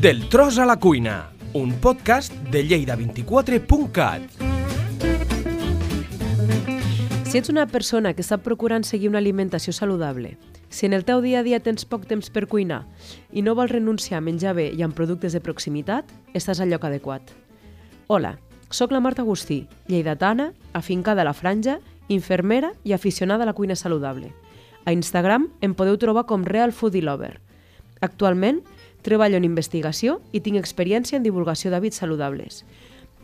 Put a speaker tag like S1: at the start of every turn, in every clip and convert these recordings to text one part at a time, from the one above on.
S1: Del tros a la cuina, un podcast de lleida24.cat.
S2: Si ets una persona que està procurant seguir una alimentació saludable, si en el teu dia a dia tens poc temps per cuinar i no vols renunciar a menjar bé i amb productes de proximitat, estàs al lloc adequat. Hola, sóc la Marta Agustí, lleidatana, afincada a la franja, infermera i aficionada a la cuina saludable. A Instagram em podeu trobar com Real Foodie Lover. Actualment, treballo en investigació i tinc experiència en divulgació d'hàbits saludables.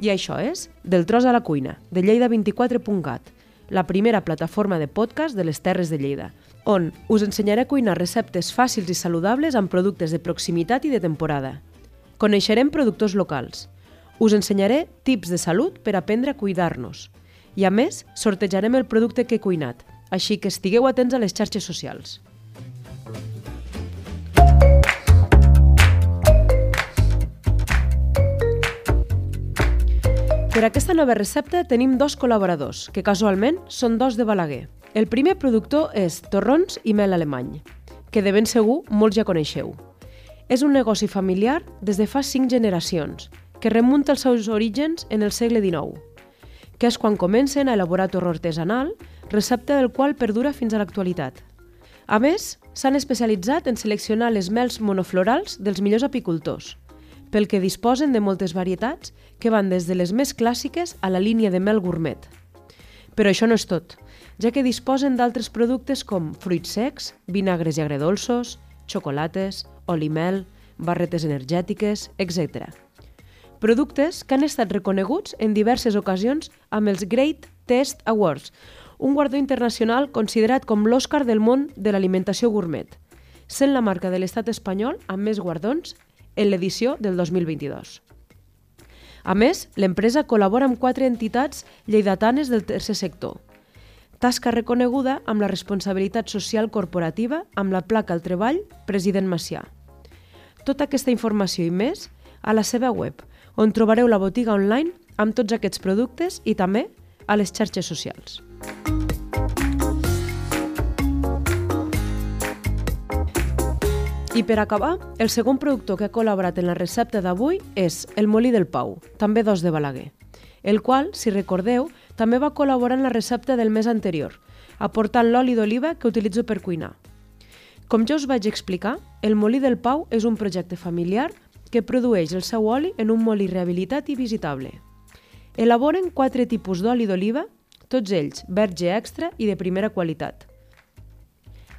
S2: I això és Del tros a la cuina, de lleida24.cat, la primera plataforma de podcast de les Terres de Lleida, on us ensenyaré a cuinar receptes fàcils i saludables amb productes de proximitat i de temporada. Coneixerem productors locals. Us ensenyaré tips de salut per aprendre a cuidar-nos. I a més, sortejarem el producte que he cuinat, així que estigueu atents a les xarxes socials. Per aquesta nova recepta tenim dos col·laboradors, que casualment són dos de Balaguer. El primer productor és Torrons i Mel Alemany, que de ben segur molts ja coneixeu. És un negoci familiar des de fa cinc generacions, que remunta els seus orígens en el segle XIX, que és quan comencen a elaborar torró artesanal, recepta del qual perdura fins a l'actualitat. A més, s'han especialitzat en seleccionar les mels monoflorals dels millors apicultors, pel que disposen de moltes varietats que van des de les més clàssiques a la línia de mel gourmet. Però això no és tot, ja que disposen d'altres productes com fruits secs, vinagres i agredolços, xocolates, olimel, barretes energètiques, etc. Productes que han estat reconeguts en diverses ocasions amb els Great Taste Awards, un guardó internacional considerat com l'Oscar del món de l'alimentació gourmet, sent la marca de l'estat espanyol amb més guardons en l'edició del 2022. A més, l'empresa col·labora amb quatre entitats lleidatanes del tercer sector. Tasca reconeguda amb la responsabilitat social corporativa amb la placa al treball President Macià. Tota aquesta informació i més a la seva web, on trobareu la botiga online amb tots aquests productes i també a les xarxes socials. I per acabar, el segon productor que ha col·laborat en la recepta d'avui és el Molí del Pau, també dos de Balaguer, el qual, si recordeu, també va col·laborar en la recepta del mes anterior, aportant l'oli d'oliva que utilitzo per cuinar. Com ja us vaig explicar, el Molí del Pau és un projecte familiar que produeix el seu oli en un molí rehabilitat i visitable. Elaboren quatre tipus d'oli d'oliva, tots ells verge extra i de primera qualitat.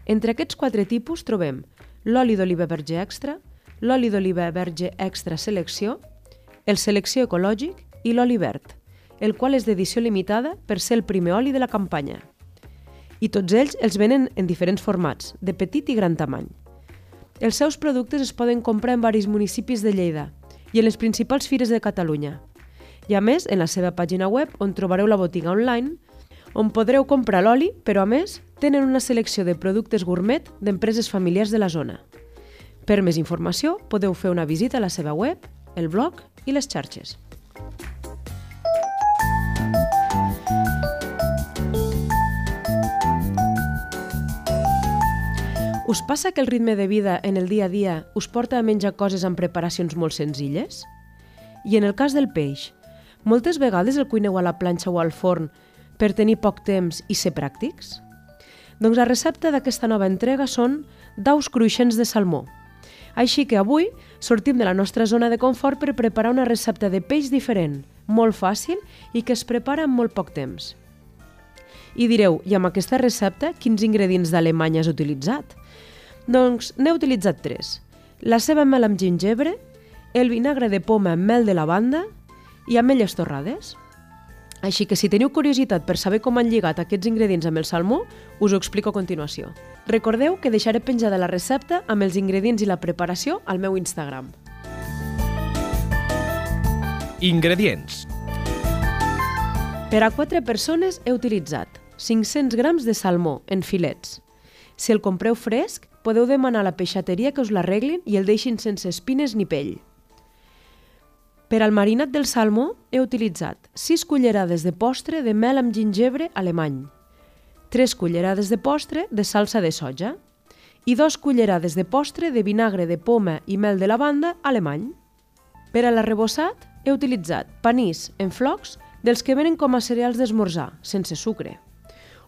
S2: Entre aquests quatre tipus trobem l'oli d'oliva verge extra, l'oli d'oliva verge extra selecció, el selecció ecològic i l'oli verd, el qual és d'edició limitada per ser el primer oli de la campanya. I tots ells els venen en diferents formats, de petit i gran tamany. Els seus productes es poden comprar en varis municipis de Lleida i en les principals fires de Catalunya. I a més, en la seva pàgina web, on trobareu la botiga online, on podreu comprar l'oli, però a més tenen una selecció de productes gourmet d'empreses familiars de la zona. Per més informació, podeu fer una visita a la seva web, el blog i les xarxes. Us passa que el ritme de vida en el dia a dia us porta a menjar coses amb preparacions molt senzilles? I en el cas del peix, moltes vegades el cuineu a la planxa o al forn per tenir poc temps i ser pràctics? Doncs la recepta d'aquesta nova entrega són daus cruixents de salmó. Així que avui sortim de la nostra zona de confort per preparar una recepta de peix diferent, molt fàcil i que es prepara en molt poc temps. I direu, i amb aquesta recepta, quins ingredients d'Alemanya has utilitzat? Doncs n'he utilitzat tres. La ceba mel amb gingebre, el vinagre de poma amb mel de lavanda i ametlles torrades. Així que si teniu curiositat per saber com han lligat aquests ingredients amb el salmó, us ho explico a continuació. Recordeu que deixaré penjada la recepta amb els ingredients i la preparació al meu Instagram.
S1: Ingredients.
S2: Per a 4 persones he utilitzat 500 grams de salmó en filets. Si el compreu fresc, podeu demanar a la peixateria que us l'arreglin i el deixin sense espines ni pell. Per al marinat del salmó he utilitzat 6 cullerades de postre de mel amb gingebre alemany, 3 cullerades de postre de salsa de soja i dos cullerades de postre de vinagre de poma i mel de lavanda alemany. Per a l'arrebossat he utilitzat panís en flocs dels que venen com a cereals d'esmorzar, sense sucre,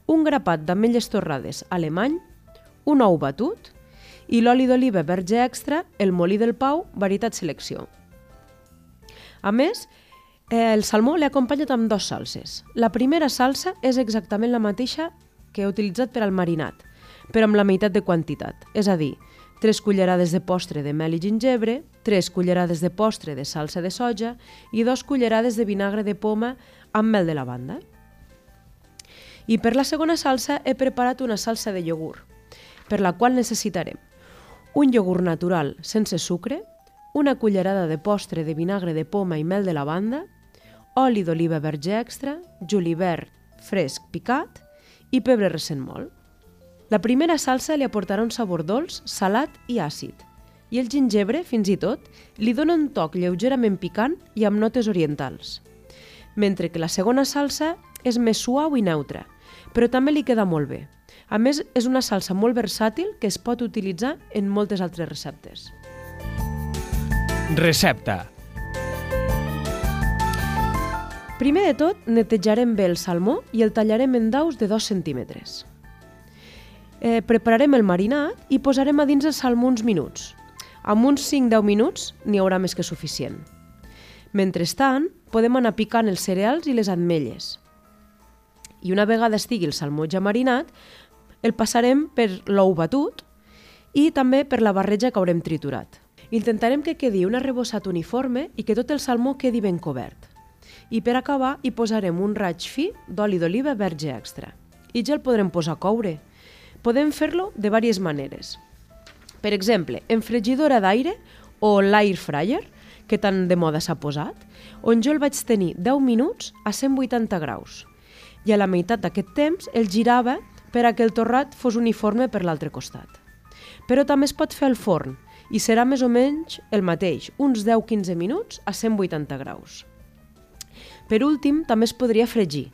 S2: un grapat d'ametlles torrades alemany, un ou batut i l'oli d'oliva verge extra, el molí del Pau, varietat selecció. A més, eh, el salmó l'he acompanyat amb dos salses. La primera salsa és exactament la mateixa que he utilitzat per al marinat, però amb la meitat de quantitat, és a dir, 3 cullerades de postre de mel i gingebre, 3 cullerades de postre de salsa de soja i 2 cullerades de vinagre de poma amb mel de lavanda. I per la segona salsa he preparat una salsa de iogurt, per la qual necessitarem un iogurt natural sense sucre, una cullerada de postre de vinagre de poma i mel de lavanda, oli d'oliva verge extra, julivert fresc picat i pebre recent molt. La primera salsa li aportarà un sabor dolç, salat i àcid, i el gingebre, fins i tot, li dona un toc lleugerament picant i amb notes orientals. Mentre que la segona salsa és més suau i neutra, però també li queda molt bé. A més, és una salsa molt versàtil que es pot utilitzar en moltes altres receptes.
S1: Recepta.
S2: Primer de tot, netejarem bé el salmó i el tallarem en daus de 2 centímetres. Eh, prepararem el marinat i posarem a dins el salmó uns minuts. Amb uns 5-10 minuts n'hi haurà més que suficient. Mentrestant, podem anar picant els cereals i les ametles. I una vegada estigui el salmó ja marinat, el passarem per l'ou batut i també per la barreja que haurem triturat. Intentarem que quedi un arrebossat uniforme i que tot el salmó quedi ben cobert i per acabar hi posarem un raig fi d'oli d'oliva verge extra. I ja el podrem posar a coure. Podem fer-lo de diverses maneres. Per exemple, en fregidora d'aire o l'air fryer, que tan de moda s'ha posat, on jo el vaig tenir 10 minuts a 180 graus. I a la meitat d'aquest temps el girava per a que el torrat fos uniforme per l'altre costat. Però també es pot fer al forn i serà més o menys el mateix, uns 10-15 minuts a 180 graus. Per últim, també es podria fregir,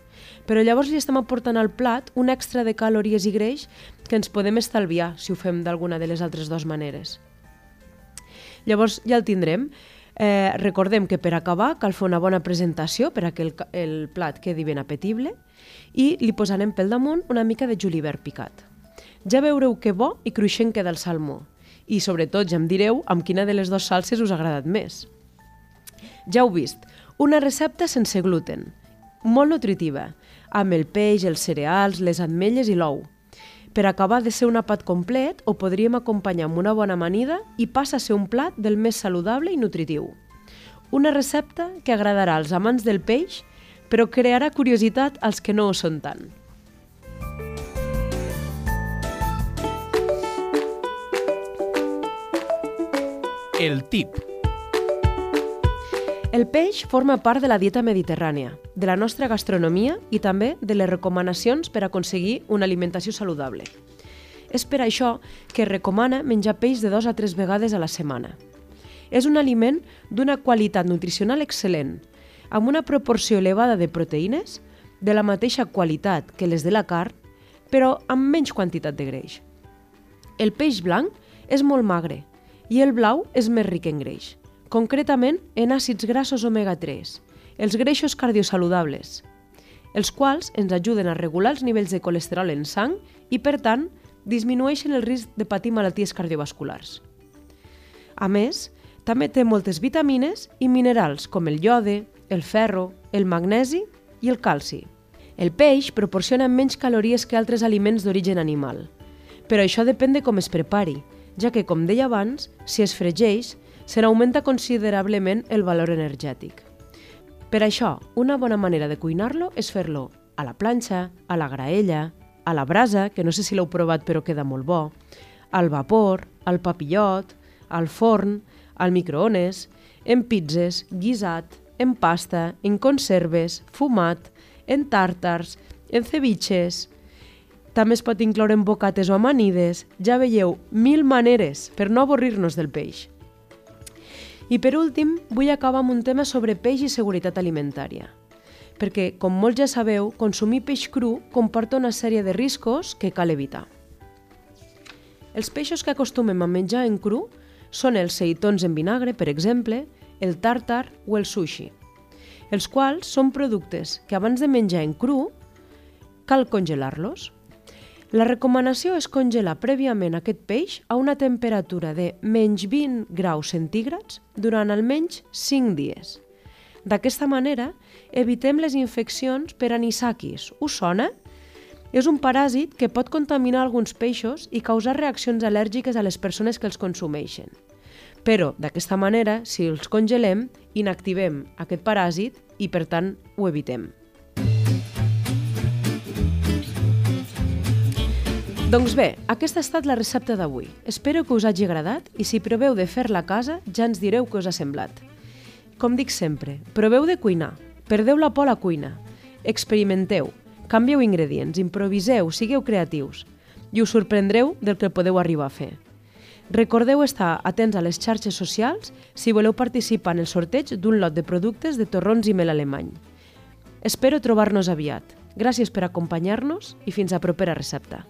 S2: però llavors li estem aportant al plat un extra de calories i greix que ens podem estalviar si ho fem d'alguna de les altres dues maneres. Llavors ja el tindrem. Eh, recordem que per acabar cal fer una bona presentació per a que el, el plat quedi ben apetible i li posarem pel damunt una mica de julivert picat. Ja veureu que bo i cruixent queda el salmó i sobretot ja em direu amb quina de les dues salses us ha agradat més. Ja heu vist, una recepta sense gluten, molt nutritiva, amb el peix, els cereals, les ametlles i l'ou. Per acabar de ser un àpat complet, ho podríem acompanyar amb una bona amanida i passa a ser un plat del més saludable i nutritiu. Una recepta que agradarà als amants del peix, però crearà curiositat als que no ho són tant.
S1: El tip.
S2: El peix forma part de la dieta mediterrània, de la nostra gastronomia i també de les recomanacions per aconseguir una alimentació saludable. És per això que recomana menjar peix de dos a tres vegades a la setmana. És un aliment d'una qualitat nutricional excel·lent, amb una proporció elevada de proteïnes, de la mateixa qualitat que les de la carn, però amb menys quantitat de greix. El peix blanc és molt magre i el blau és més ric en greix concretament en àcids grassos omega-3, els greixos cardiosaludables, els quals ens ajuden a regular els nivells de colesterol en sang i, per tant, disminueixen el risc de patir malalties cardiovasculars. A més, també té moltes vitamines i minerals com el iode, el ferro, el magnesi i el calci. El peix proporciona menys calories que altres aliments d'origen animal, però això depèn de com es prepari, ja que, com deia abans, si es fregeix, se n'augmenta considerablement el valor energètic. Per això, una bona manera de cuinar-lo és fer-lo a la planxa, a la graella, a la brasa, que no sé si l'heu provat però queda molt bo, al vapor, al papillot, al forn, al microones, en pizzas, guisat, en pasta, en conserves, fumat, en tàrtars, en ceviches... També es pot incloure en bocates o amanides. Ja veieu, mil maneres per no avorrir-nos del peix. I per últim, vull acabar amb un tema sobre peix i seguretat alimentària. Perquè, com molts ja sabeu, consumir peix cru comporta una sèrie de riscos que cal evitar. Els peixos que acostumem a menjar en cru són els seitons en vinagre, per exemple, el tàrtar o el sushi, els quals són productes que abans de menjar en cru cal congelar-los. La recomanació és congelar prèviament aquest peix a una temperatura de menys 20 graus centígrads durant almenys 5 dies. D'aquesta manera, evitem les infeccions per anisakis. Us sona? És un paràsit que pot contaminar alguns peixos i causar reaccions al·lèrgiques a les persones que els consumeixen. Però, d'aquesta manera, si els congelem, inactivem aquest paràsit i, per tant, ho evitem. Doncs bé, aquesta ha estat la recepta d'avui. Espero que us hagi agradat i si proveu de fer-la a casa ja ens direu què us ha semblat. Com dic sempre, proveu de cuinar, perdeu la por a la cuina, experimenteu, canvieu ingredients, improviseu, sigueu creatius i us sorprendreu del que podeu arribar a fer. Recordeu estar atents a les xarxes socials si voleu participar en el sorteig d'un lot de productes de torrons i mel alemany. Espero trobar-nos aviat. Gràcies per acompanyar-nos i fins a propera recepta.